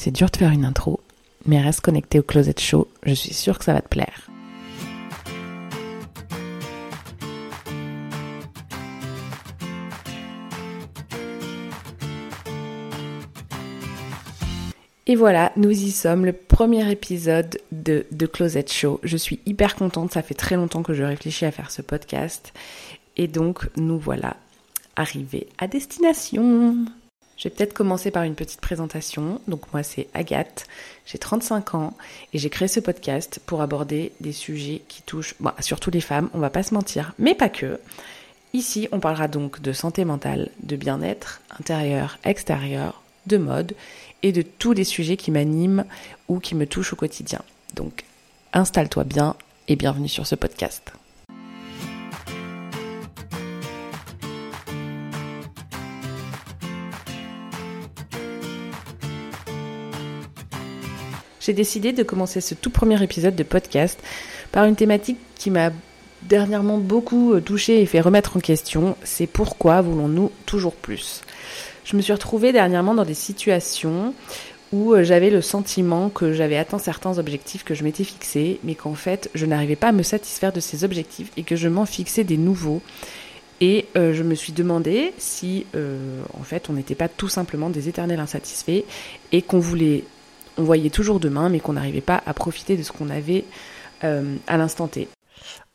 C'est dur de faire une intro, mais reste connecté au Closet Show, je suis sûre que ça va te plaire. Et voilà, nous y sommes, le premier épisode de, de Closet Show. Je suis hyper contente, ça fait très longtemps que je réfléchis à faire ce podcast. Et donc, nous voilà arrivés à destination. Je vais peut-être commencer par une petite présentation. Donc moi c'est Agathe, j'ai 35 ans et j'ai créé ce podcast pour aborder des sujets qui touchent bah, surtout les femmes, on va pas se mentir, mais pas que. Ici on parlera donc de santé mentale, de bien-être intérieur, extérieur, de mode et de tous les sujets qui m'animent ou qui me touchent au quotidien. Donc installe-toi bien et bienvenue sur ce podcast. J'ai décidé de commencer ce tout premier épisode de podcast par une thématique qui m'a dernièrement beaucoup euh, touchée et fait remettre en question, c'est pourquoi voulons-nous toujours plus? Je me suis retrouvée dernièrement dans des situations où euh, j'avais le sentiment que j'avais atteint certains objectifs que je m'étais fixés, mais qu'en fait je n'arrivais pas à me satisfaire de ces objectifs et que je m'en fixais des nouveaux. Et euh, je me suis demandé si en fait on n'était pas tout simplement des éternels insatisfaits et qu'on voulait on voyait toujours demain, mais qu'on n'arrivait pas à profiter de ce qu'on avait euh, à l'instant T.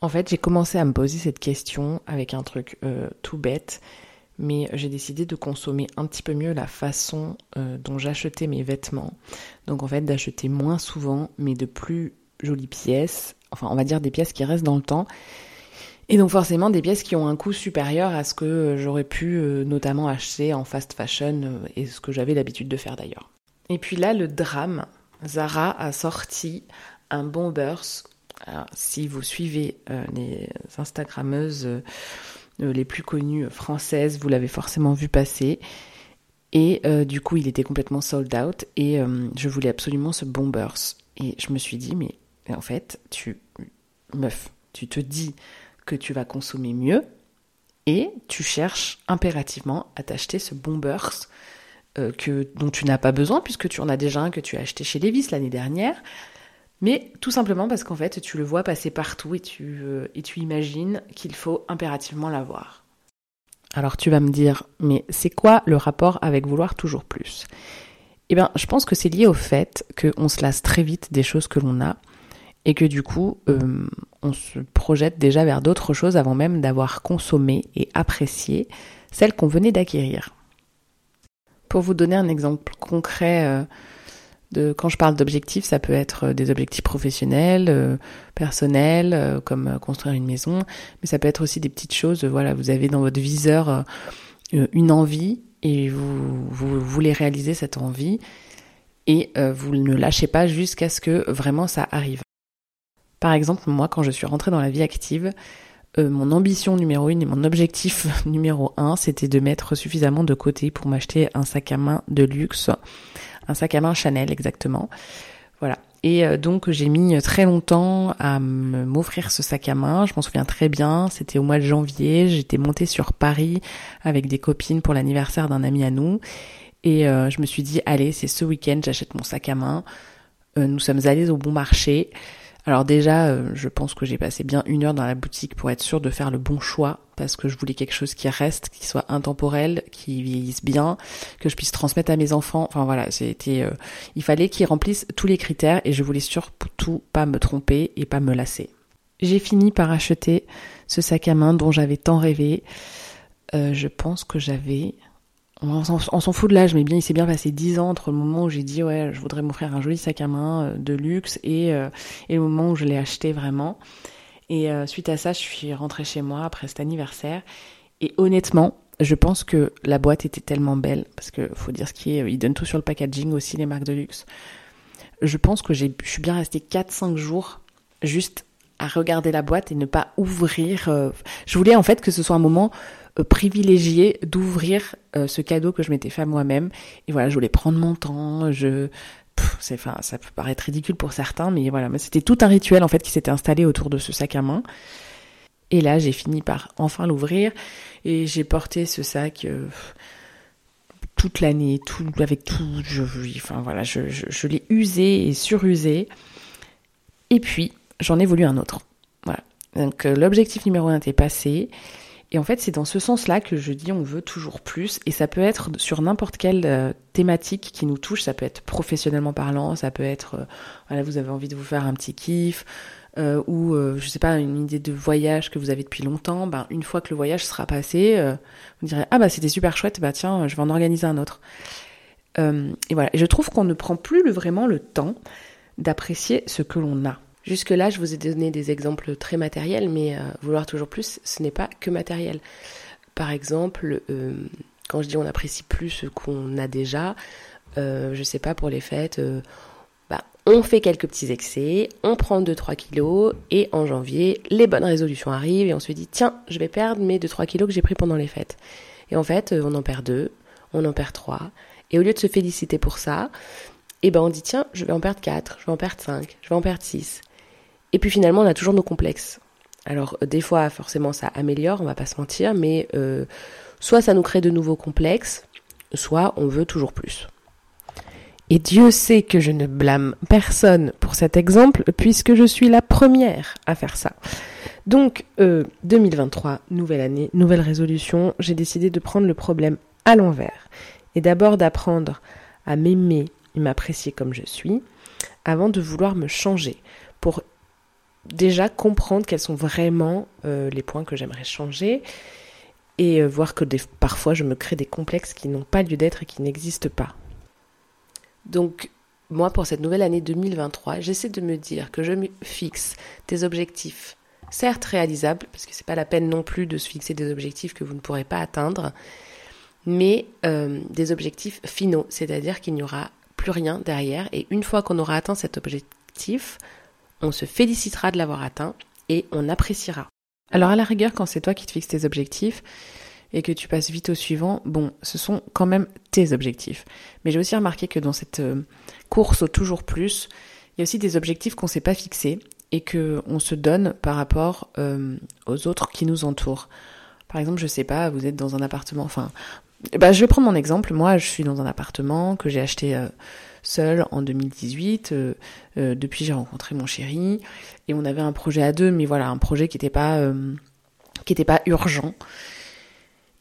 En fait, j'ai commencé à me poser cette question avec un truc euh, tout bête, mais j'ai décidé de consommer un petit peu mieux la façon euh, dont j'achetais mes vêtements. Donc en fait, d'acheter moins souvent, mais de plus jolies pièces, enfin on va dire des pièces qui restent dans le temps. Et donc forcément des pièces qui ont un coût supérieur à ce que j'aurais pu notamment acheter en fast fashion et ce que j'avais l'habitude de faire d'ailleurs. Et puis là, le drame, Zara a sorti un bombers. si vous suivez euh, les Instagrammeuses euh, les plus connues françaises, vous l'avez forcément vu passer. Et euh, du coup, il était complètement sold out. Et je voulais absolument ce bombers. Et je me suis dit, mais en fait, tu, meuf, tu te dis que tu vas consommer mieux. Et tu cherches impérativement à t'acheter ce bombers euh, que, dont tu n'as pas besoin puisque tu en as déjà un que tu as acheté chez Levis l'année dernière. Mais tout simplement parce qu'en fait, tu le vois passer partout et tu, euh, et tu imagines qu'il faut impérativement l'avoir. Alors tu vas me dire, mais c'est quoi le rapport avec vouloir toujours plus? Eh bien, je pense que c'est lié au fait qu'on se lasse très vite des choses que l'on a et que du coup, euh, on se projette déjà vers d'autres choses avant même d'avoir consommé et apprécié celles qu'on venait d'acquérir. Pour vous donner un exemple concret euh, de quand je parle d'objectifs, ça peut être euh, des objectifs professionnels, euh, personnels, comme construire une maison, mais ça peut être aussi des petites choses. Voilà, vous avez dans votre viseur une envie et vous, vous voulez réaliser cette envie et vous ne lâchez pas jusqu'à ce que vraiment ça arrive. Par exemple, moi, quand je suis rentrée dans la vie active, euh, mon ambition numéro une et mon objectif numéro un, c'était de mettre suffisamment de côté pour m'acheter un sac à main de luxe, un sac à main Chanel exactement. Voilà. Et euh, donc j'ai mis très longtemps à m'offrir ce sac à main. Je m'en souviens très bien. C'était au mois de janvier. J'étais montée sur Paris avec des copines pour l'anniversaire d'un ami à nous. Et euh, je me suis dit, allez, c'est ce week-end, j'achète mon sac à main. nous sommes allés au bon marché. Alors déjà, euh, je pense que j'ai passé bien une heure dans la boutique pour être sûre de faire le bon choix, parce que je voulais quelque chose qui reste, qui soit intemporel, qui vieillisse bien, que je puisse transmettre à mes enfants. Enfin voilà, c'était, euh, il fallait qu'ils remplissent tous les critères et je voulais surtout pas me tromper et pas me lasser. J'ai fini par acheter ce sac à main dont j'avais tant rêvé. Euh, je pense que j'avais on s'en fout de l'âge, mais bien il s'est bien passé dix ans entre le moment où j'ai dit ouais je voudrais m'offrir un joli sac à main euh, de luxe et, euh, et le moment où je l'ai acheté vraiment. Et euh, suite à ça, je suis rentrée chez moi après cet anniversaire. Et honnêtement, je pense que la boîte était tellement belle, parce que faut dire ce qui est, ils donnent tout sur le packaging aussi, les marques de luxe. Je pense que je suis bien restée 4-5 jours juste à regarder la boîte et ne pas ouvrir. je voulais en fait que ce soit un moment privilégié d'ouvrir euh, ce cadeau que je m'étais fait à moi-même. Et voilà, je voulais prendre mon temps, je... C'est, enfin, ça peut paraître ridicule pour certains, mais voilà, c'était tout un rituel en fait qui s'était installé autour de ce sac à main. Et là, j'ai fini par enfin l'ouvrir et j'ai porté ce sac. Euh, toute l'année, tout avec tout. Je, enfin voilà, je, je, l'ai usé et surusé. Et puis j'en ai voulu un autre. Voilà. Donc euh, l'objectif numéro un était passé. Et en fait, c'est dans ce sens-là que je dis on veut toujours plus. Et ça peut être sur n'importe quelle euh, thématique qui nous touche. Ça peut être professionnellement parlant, ça peut être, euh, voilà, vous avez envie de vous faire un petit kiff, euh, ou je sais pas, une idée de voyage que vous avez depuis longtemps. Ben, une fois que le voyage sera passé, vous direz ah bah c'était super chouette, bah tiens, je vais en organiser un autre. et voilà. Et je trouve qu'on ne prend plus vraiment le temps d'apprécier ce que l'on a. Jusque-là, je vous ai donné des exemples très matériels, mais euh, vouloir toujours plus, ce n'est pas que matériel. Par exemple, euh, quand je dis on apprécie plus ce qu'on a déjà, euh, je sais pas, pour les fêtes, bah, on fait quelques petits excès, on prend 2-3 kilos, et en janvier, les bonnes résolutions arrivent, et on se dit, tiens, je vais perdre mes 2-3 kilos que j'ai pris pendant les fêtes. Et en fait, on en perd 2, on en perd 3, et au lieu de se féliciter pour ça, eh ben on dit, tiens, je vais en perdre 4, je vais en perdre 5, je vais en perdre 6. Et puis finalement, on a toujours nos complexes. Alors des fois, forcément, ça améliore, on va pas se mentir, mais euh, soit ça nous crée de nouveaux complexes, soit on veut toujours plus. Et Dieu sait que je ne blâme personne pour cet exemple, puisque je suis la première à faire ça. Donc, euh, 2023, nouvelle année, nouvelle résolution, j'ai décidé de prendre le problème à l'envers. Et d'abord d'apprendre à m'aimer et m'apprécier comme je suis, avant de vouloir me changer, pour déjà comprendre quels sont vraiment euh, les points que j'aimerais changer et euh, voir que parfois je me crée des complexes qui n'ont pas lieu d'être et qui n'existent pas. Donc moi pour cette nouvelle année 2023, j'essaie de me dire que je me fixe des objectifs certes réalisables parce que c'est pas la peine non plus de se fixer des objectifs que vous ne pourrez pas atteindre, mais euh, des objectifs finaux, c'est-à-dire qu'il n'y aura plus rien derrière et une fois qu'on aura atteint cet objectif, on se félicitera de l'avoir atteint et on appréciera. Alors à la rigueur, quand c'est toi qui te fixes tes objectifs et que tu passes vite au suivant, bon, ce sont quand même tes objectifs. Mais j'ai aussi remarqué que dans cette euh, course au toujours plus, il y a aussi des objectifs qu'on ne s'est pas fixés et que on se donne par rapport euh, aux autres qui nous entourent. Par exemple, je sais pas, vous êtes dans un appartement, enfin, bah, je vais prendre mon exemple. Moi, je suis dans un appartement que j'ai acheté euh, seule en 2018. Euh, euh, depuis, j'ai rencontré mon chéri et on avait un projet à deux, mais voilà, un projet qui n'était pas était pas urgent.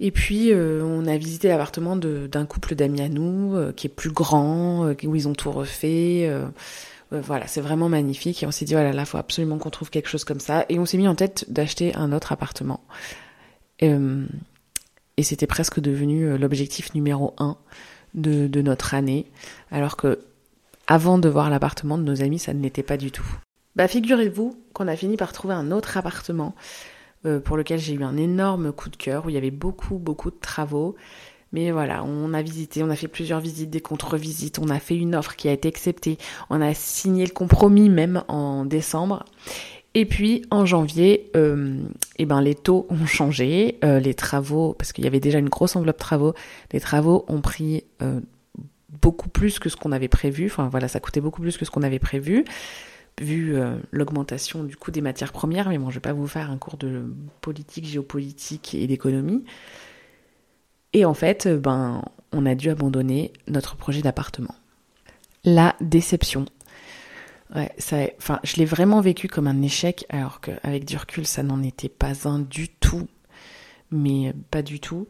Et puis, on a visité l'appartement d'un couple d'amis à nous, qui est plus grand, où ils ont tout refait. voilà, c'est vraiment magnifique. Et on s'est dit, voilà, là, faut absolument qu'on trouve quelque chose comme ça. Et on s'est mis en tête d'acheter un autre appartement. Et c'était presque devenu l'objectif numéro un de, notre année, alors que avant de voir l'appartement de nos amis, ça ne l'était pas du tout. Bah figurez-vous qu'on a fini par trouver un autre appartement euh, pour lequel j'ai eu un énorme coup de cœur, où il y avait beaucoup, beaucoup de travaux. Mais voilà, on a visité, on a fait plusieurs visites, des contre-visites, on a fait une offre qui a été acceptée, on a signé le compromis même en décembre. Et puis en janvier, euh, eh ben les taux ont changé, euh, les travaux, parce qu'il y avait déjà une grosse enveloppe travaux, les travaux ont pris euh, beaucoup plus que ce qu'on avait prévu. Enfin voilà, ça coûtait beaucoup plus que ce qu'on avait prévu, vu l'augmentation du coût des matières premières. Mais bon, je vais pas vous faire un cours de politique, géopolitique et d'économie. Et en fait, ben, on a dû abandonner notre projet d'appartement. La déception. Ouais, ça, enfin, je l'ai vraiment vécu comme un échec, alors qu'avec du recul, ça n'en était pas un du tout, mais pas du tout.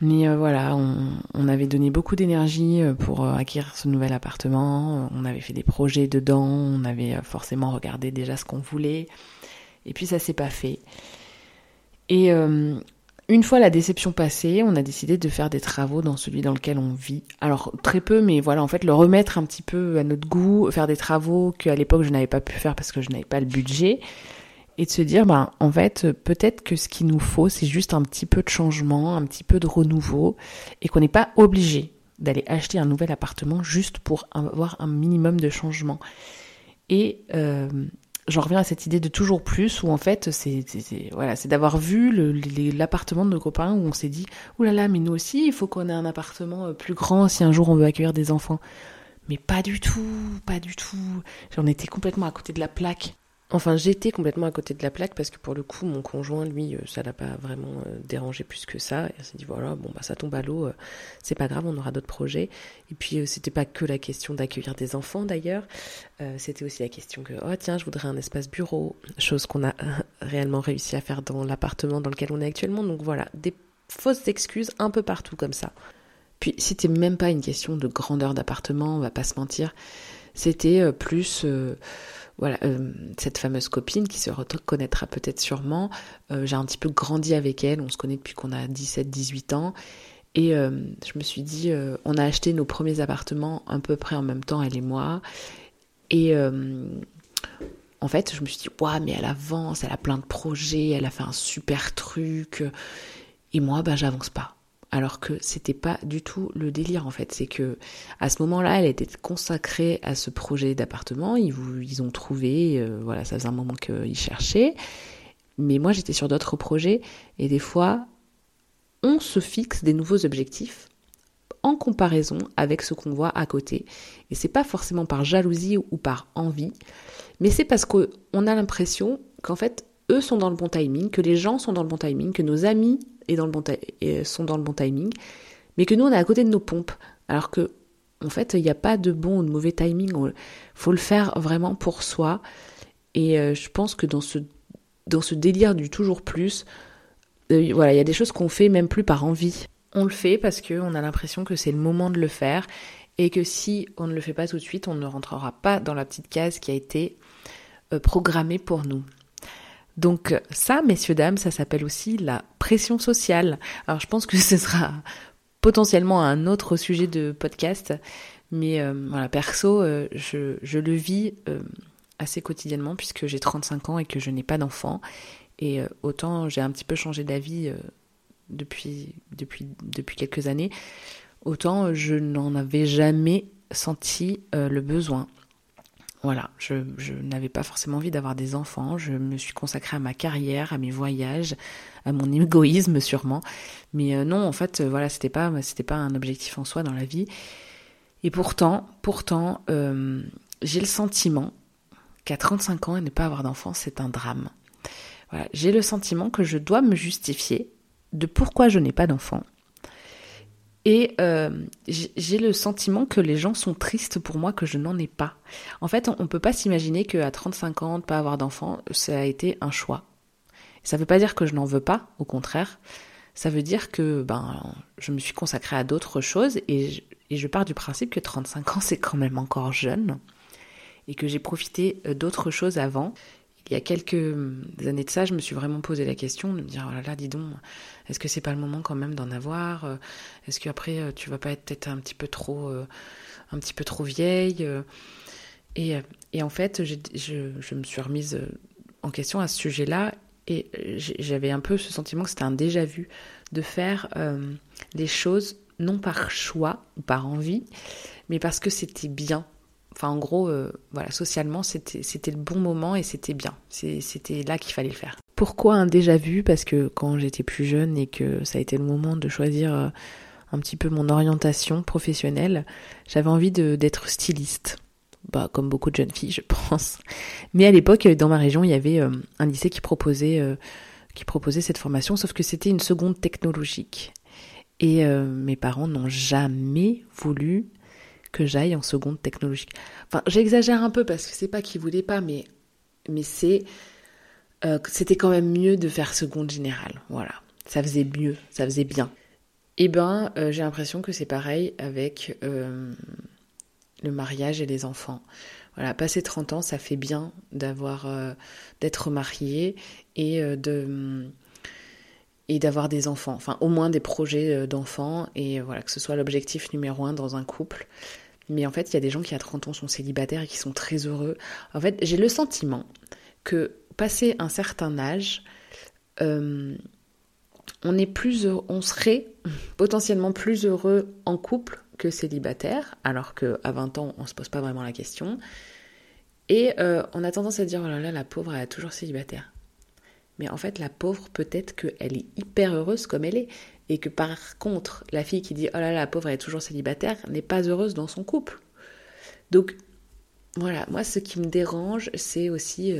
Mais euh, voilà, on, avait donné beaucoup d'énergie euh, pour euh, acquérir ce nouvel appartement. On avait fait des projets dedans, on avait forcément regardé déjà ce qu'on voulait, et puis ça s'est pas fait. Et une fois la déception passée, on a décidé de faire des travaux dans celui dans lequel on vit. Alors très peu, mais voilà, en fait, le remettre un petit peu à notre goût, faire des travaux qu'à l'époque je n'avais pas pu faire parce que je n'avais pas le budget, et de se dire, ben, en fait, peut-être que ce qu'il nous faut, c'est juste un petit peu de changement, un petit peu de renouveau, et qu'on n'est pas obligé d'aller acheter un nouvel appartement juste pour avoir un minimum de changement. Et euh, j'en reviens à cette idée de toujours plus où en fait c'est voilà c'est d'avoir vu l'appartement de nos copains où on s'est dit oulala là là, mais nous aussi il faut qu'on ait un appartement euh, plus grand si un jour on veut accueillir des enfants. Mais pas du tout pas du tout. J'en étais complètement à côté de la plaque Enfin, j'étais complètement à côté de la plaque parce que pour le coup, mon conjoint, lui, euh, ça l'a pas vraiment euh, dérangé plus que ça. Il s'est dit voilà, bon bah ça tombe à l'eau, euh, c'est pas grave, on aura d'autres projets. Et puis c'était pas que la question d'accueillir des enfants d'ailleurs, c'était aussi la question que oh tiens, je voudrais un espace bureau, chose qu'on a réellement réussi à faire dans l'appartement dans lequel on est actuellement. Donc voilà, des fausses excuses un peu partout comme ça. Puis c'était même pas une question de grandeur d'appartement, on va pas se mentir. C'était plus voilà, euh, cette fameuse copine qui se reconnaîtra peut-être sûrement. Euh, j'ai un petit peu grandi avec elle, on se connaît depuis qu'on a 17-18 ans. Et euh, je me suis dit, on a acheté nos premiers appartements à peu près en même temps, elle et moi. Et en fait, je me suis dit, waouh, mais elle avance, elle a plein de projets, elle a fait un super truc. Et moi, bah, j'avance pas alors que c'était pas du tout le délire en fait. C'est que à ce moment-là, elle était consacrée à ce projet d'appartement. Ils, ont trouvé, euh, voilà, ça faisait un moment qu'ils cherchaient. Mais moi, j'étais sur d'autres projets et des fois, on se fixe des nouveaux objectifs en comparaison avec ce qu'on voit à côté. Et c'est pas forcément par jalousie ou par envie, mais c'est parce qu'on a l'impression qu'en fait, eux sont dans le bon timing, que les gens sont dans le bon timing, que nos amis sont dans le bon timing, mais que nous on est à côté de nos pompes. Alors que en fait, il n'y a pas de bon ou de mauvais timing. Il faut le faire vraiment pour soi. Et euh, je pense que dans ce, dans ce délire du toujours plus, euh, voilà, il y a des choses qu'on fait même plus par envie. On le fait parce qu'on a l'impression que c'est le moment de le faire et que si on ne le fait pas tout de suite, on ne rentrera pas dans la petite case qui a été euh, programmée pour nous. Donc ça, messieurs, dames, ça s'appelle aussi la pression sociale. Alors je pense que ce sera potentiellement un autre sujet de podcast, mais euh, voilà, perso, euh, je, le vis euh, assez quotidiennement puisque j'ai 35 ans et que je n'ai pas d'enfant. Et autant j'ai un petit peu changé d'avis depuis, depuis, depuis quelques années, autant je n'en avais jamais senti le besoin. Voilà, je, n'avais pas forcément envie d'avoir des enfants, je me suis consacrée à ma carrière, à mes voyages, à mon égoïsme sûrement. Mais euh, non, en fait, euh, voilà, c'était pas, c'était pas un objectif en soi dans la vie. Et pourtant, pourtant, euh, j'ai le sentiment qu'à 35 ans et ne pas avoir d'enfants, c'est un drame. Voilà, j'ai le sentiment que je dois me justifier de pourquoi je n'ai pas d'enfants et euh, j'ai le sentiment que les gens sont tristes pour moi que je n'en ai pas. En fait, on peut pas s'imaginer qu'à 35 ans, de pas avoir d'enfant, ça a été un choix. Ça ne veut pas dire que je n'en veux pas, au contraire. Ça veut dire que ben, je me suis consacrée à d'autres choses et je, et je pars du principe que 35 ans, c'est quand même encore jeune et que j'ai profité euh, d'autres choses avant il y a quelques années de ça, je me suis vraiment posé la question de me dire, oh là là, dis donc, est-ce que c'est pas le moment quand même d'en avoir euh, Est-ce qu'après, euh, tu vas pas être peut-être un petit peu trop, euh, un petit peu trop vieille et, en fait, je, me suis remise en question à ce sujet-là et j'avais un peu ce sentiment que c'était un déjà-vu de faire les choses non par choix ou par envie, mais parce que c'était bien Enfin, en gros, euh, voilà, socialement, c'était le bon moment et c'était bien. C'était là qu'il fallait le faire. Pourquoi un déjà vu? Parce que quand j'étais plus jeune et que ça a été le moment de choisir euh, un petit peu mon orientation professionnelle, j'avais envie d'être styliste. Bah, comme beaucoup de jeunes filles, je pense. Mais à l'époque, dans ma région, il y avait euh, un lycée qui proposait, qui proposait cette formation, sauf que c'était une seconde technologique. Et mes parents n'ont jamais voulu que j'aille en seconde technologique. Enfin, j'exagère un peu parce que c'est pas qu'ils voulaient pas, mais, mais c'est, euh, c'était quand même mieux de faire seconde générale. Voilà. Ça faisait mieux, ça faisait bien. Eh ben, euh, j'ai l'impression que c'est pareil avec euh, le mariage et les enfants. Voilà, passer 30 ans, ça fait bien d'avoir, d'être marié et de et d'avoir des enfants, enfin au moins des projets d'enfants et voilà que ce soit l'objectif numéro un dans un couple. Mais en fait, il y a des gens qui à 30 ans sont célibataires et qui sont très heureux. En fait, j'ai le sentiment que passé un certain âge, euh, on est plus on serait potentiellement plus heureux en couple que célibataire, alors qu'à 20 ans, on se pose pas vraiment la question. Et euh, on a tendance à dire, oh là là, la pauvre, elle est toujours célibataire. Mais en fait, la pauvre, peut-être qu'elle est hyper heureuse comme elle est et que par contre, la fille qui dit oh là là, la pauvre, elle est toujours célibataire, n'est pas heureuse dans son couple. Donc, voilà, moi ce qui me dérange, c'est aussi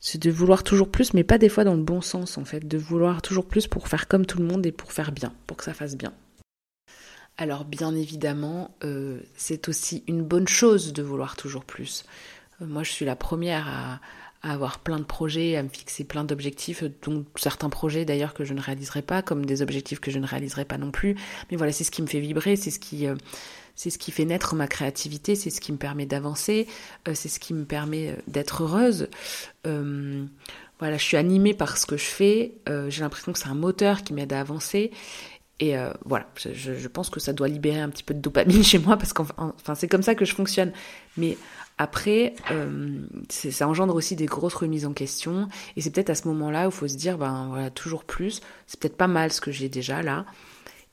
c'est de vouloir toujours plus, mais pas des fois dans le bon sens en fait, de vouloir toujours plus pour faire comme tout le monde et pour faire bien, pour que ça fasse bien. Alors bien évidemment, c'est aussi une bonne chose de vouloir toujours plus. moi je suis la première à, à avoir plein de projets, à me fixer plein d'objectifs, dont certains projets d'ailleurs que je ne réaliserai pas, comme des objectifs que je ne réaliserai pas non plus. Mais voilà, c'est ce qui me fait vibrer, c'est ce qui, euh, ce qui fait naître ma créativité, c'est ce qui me permet d'avancer, euh, c'est ce qui me permet euh, d'être heureuse. voilà, je suis animée par ce que je fais. J'ai l'impression que c'est un moteur qui m'aide à avancer. Et voilà, je, je, pense que ça doit libérer un petit peu de dopamine chez moi parce qu'enfin, c'est comme ça que je fonctionne. Mais après, euh, ça engendre aussi des grosses remises en question, et c'est peut-être à ce moment-là où il faut se dire, ben voilà, toujours plus. C'est peut-être pas mal ce que j'ai déjà là,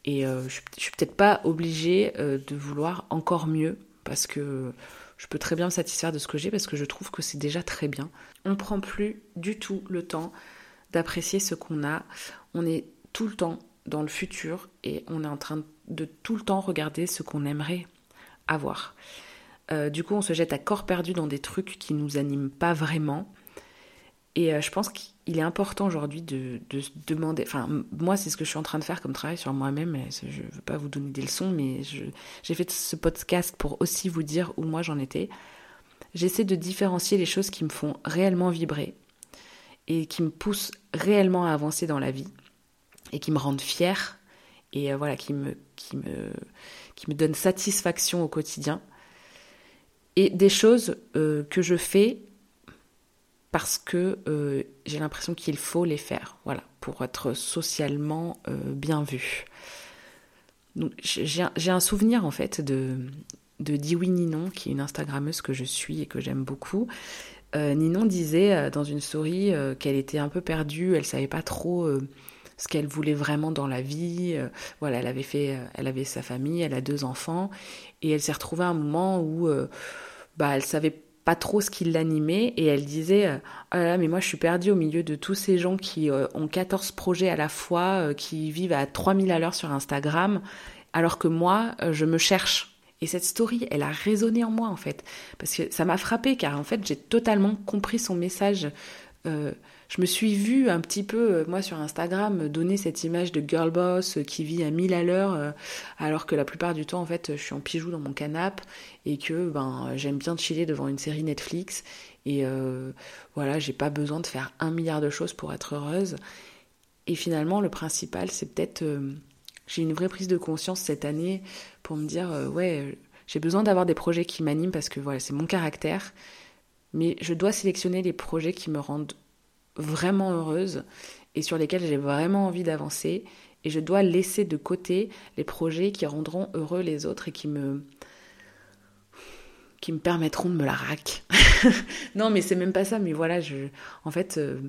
et euh, je, je, suis peut-être pas obligée euh, de vouloir encore mieux, parce que je peux très bien me satisfaire de ce que j'ai, parce que je trouve que c'est déjà très bien. On prend plus du tout le temps d'apprécier ce qu'on a. On est tout le temps dans le futur, et on est en train de tout le temps regarder ce qu'on aimerait avoir. Euh, du coup, on se jette à corps perdu dans des trucs qui nous animent pas vraiment. Et euh, je pense qu'il est important aujourd'hui de, se demander. Enfin, moi, c'est ce que je suis en train de faire comme travail sur moi-même. Je ne veux pas vous donner des leçons, mais j'ai fait ce podcast pour aussi vous dire où moi j'en étais. J'essaie de différencier les choses qui me font réellement vibrer et qui me poussent réellement à avancer dans la vie et qui me rendent fière et euh, voilà, qui me, qui, qui me donnent satisfaction au quotidien et des choses euh, que je fais parce que euh, j'ai l'impression qu'il faut les faire, voilà, pour être socialement euh, bien vu. J'ai un souvenir en fait de, de Ninon, qui est une Instagrammeuse que je suis et que j'aime beaucoup. Ninon disait dans une story qu'elle était un peu perdue, elle savait pas trop ce qu'elle voulait vraiment dans la vie. voilà, elle avait fait, elle avait sa famille, elle a deux enfants, et elle s'est retrouvée à un moment où bah, elle savait pas trop ce qui l'animait et elle disait euh, oh là mais moi je suis perdue au milieu de tous ces gens qui euh, ont 14 projets à la fois euh, qui vivent à 3000 à l'heure sur Instagram alors que moi je me cherche et cette story elle a résonné en moi en fait parce que ça m'a frappé car en fait j'ai totalement compris son message je me suis vue un petit peu, euh, moi sur Instagram, donner cette image de girl boss euh, qui vit à 1000 à l'heure, euh, alors que la plupart du temps, en fait, je suis en pijou dans mon canapé et que ben, j'aime bien chiller devant une série Netflix. Et voilà, j'ai pas besoin de faire un milliard de choses pour être heureuse. Et finalement, le principal, c'est peut-être. j'ai une vraie prise de conscience cette année pour me dire ouais, j'ai besoin d'avoir des projets qui m'animent parce que voilà, c'est mon caractère. Mais je dois sélectionner les projets qui me rendent vraiment heureuse et sur lesquelles j'ai vraiment envie d'avancer. Et je dois laisser de côté les projets qui rendront heureux les autres et qui me qui me permettront de me la rac. non, mais c'est même pas ça. Mais voilà, je, en fait, euh,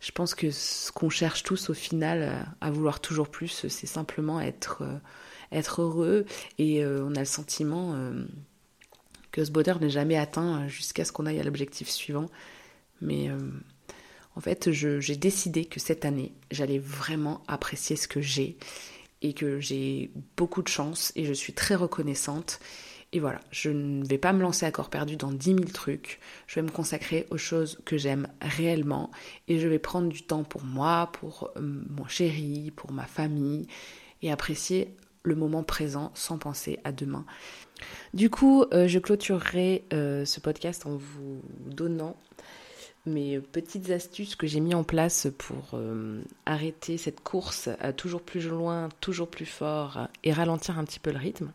je pense que ce qu'on cherche tous au final euh, à vouloir toujours plus, c'est simplement être, euh, être heureux. Et on a le sentiment que ce bonheur n'est jamais atteint jusqu'à ce qu'on aille à l'objectif suivant. Mais en fait, j'ai décidé que cette année, j'allais vraiment apprécier ce que j'ai et que j'ai beaucoup de chance et je suis très reconnaissante. Et voilà, je ne vais pas me lancer à corps perdu dans 10 000 trucs. Je vais me consacrer aux choses que j'aime réellement et je vais prendre du temps pour moi, pour euh, mon chéri, pour ma famille et apprécier le moment présent sans penser à demain. Du coup, euh, je clôturerai euh, ce podcast en vous donnant mes petites astuces que j'ai mis en place pour euh, arrêter cette course à toujours plus loin, toujours plus fort et ralentir un petit peu le rythme.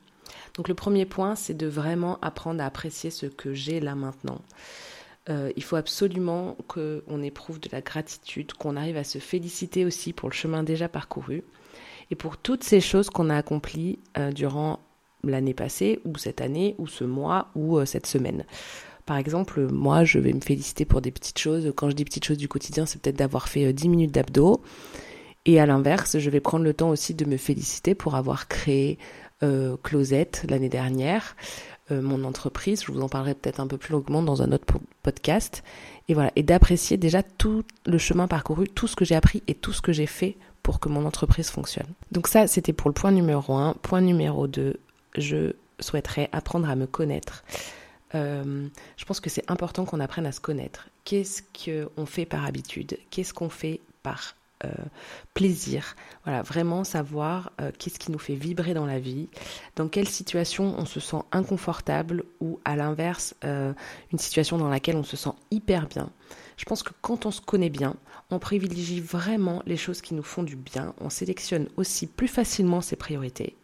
Donc le premier point, c'est de vraiment apprendre à apprécier ce que j'ai là maintenant. Euh, il faut absolument qu'on éprouve de la gratitude, qu'on arrive à se féliciter aussi pour le chemin déjà parcouru et pour toutes ces choses qu'on a accomplies euh, durant l'année passée ou cette année ou ce mois ou cette semaine. Par exemple, moi, je vais me féliciter pour des petites choses. Quand je dis petites choses du quotidien, c'est peut-être d'avoir fait 10 euh, minutes d'abdos. Et à l'inverse, je vais prendre le temps aussi de me féliciter pour avoir créé euh, Closette l'année dernière, euh, mon entreprise. Je vous en parlerai peut-être un peu plus longuement dans un autre podcast. Et voilà, et d'apprécier déjà tout le chemin parcouru, tout ce que j'ai appris et tout ce que j'ai fait pour que mon entreprise fonctionne. Donc ça, c'était pour le point numéro 1. Point numéro 2, je souhaiterais apprendre à me connaître. Euh, je pense que c'est important qu'on apprenne à se connaître. Qu'est-ce qu'on fait par habitude? Qu'est-ce qu'on fait par euh, plaisir? Voilà, vraiment savoir euh, qu'est-ce qui nous fait vibrer dans la vie, dans quelle situation on se sent inconfortable ou à l'inverse, une situation dans laquelle on se sent hyper bien? Je pense que quand on se connaît bien, on privilégie vraiment les choses qui nous font du bien, on sélectionne aussi plus facilement ses priorités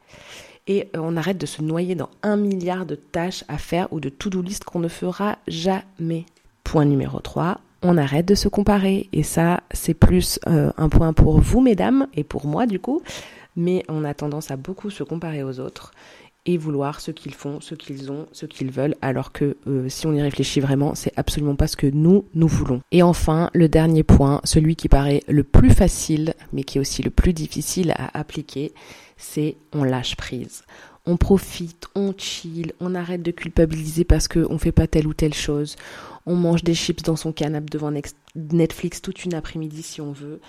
et euh, on arrête de se noyer dans un milliard de tâches à faire ou de to-do list qu'on ne fera jamais. Point numéro 3, on arrête de se comparer. Et ça, c'est plus euh, un point pour vous, mesdames, et pour moi, du coup. Mais on a tendance à beaucoup se comparer aux autres et vouloir ce qu'ils font, ce qu'ils ont, ce qu'ils veulent, alors que euh, si on y réfléchit vraiment, c'est absolument pas ce que nous, nous voulons. Et enfin, le dernier point, celui qui paraît le plus facile, mais qui est aussi le plus difficile à appliquer, c'est on lâche prise. On profite, on chill, on arrête de culpabiliser parce qu'on fait pas telle ou telle chose. On mange des chips dans son canapé devant Netflix toute une après-midi si on veut.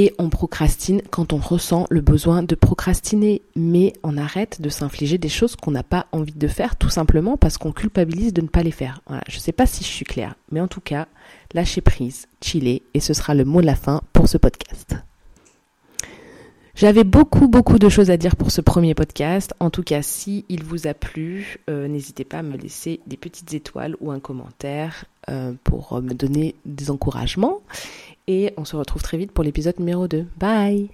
Et on procrastine quand on ressent le besoin de procrastiner. Mais on arrête de s'infliger des choses qu'on n'a pas envie de faire tout simplement parce qu'on culpabilise de ne pas les faire. Voilà, je sais pas si je suis claire, mais en tout cas, lâcher prise, chiller, et ce sera le mot de la fin pour ce podcast. J'avais beaucoup, beaucoup de choses à dire pour ce premier podcast. En tout cas, si il vous a plu, euh, n'hésitez pas à me laisser des petites étoiles ou un commentaire euh, pour euh, me donner des encouragements. Et on se retrouve très vite pour l'épisode numéro 2. Bye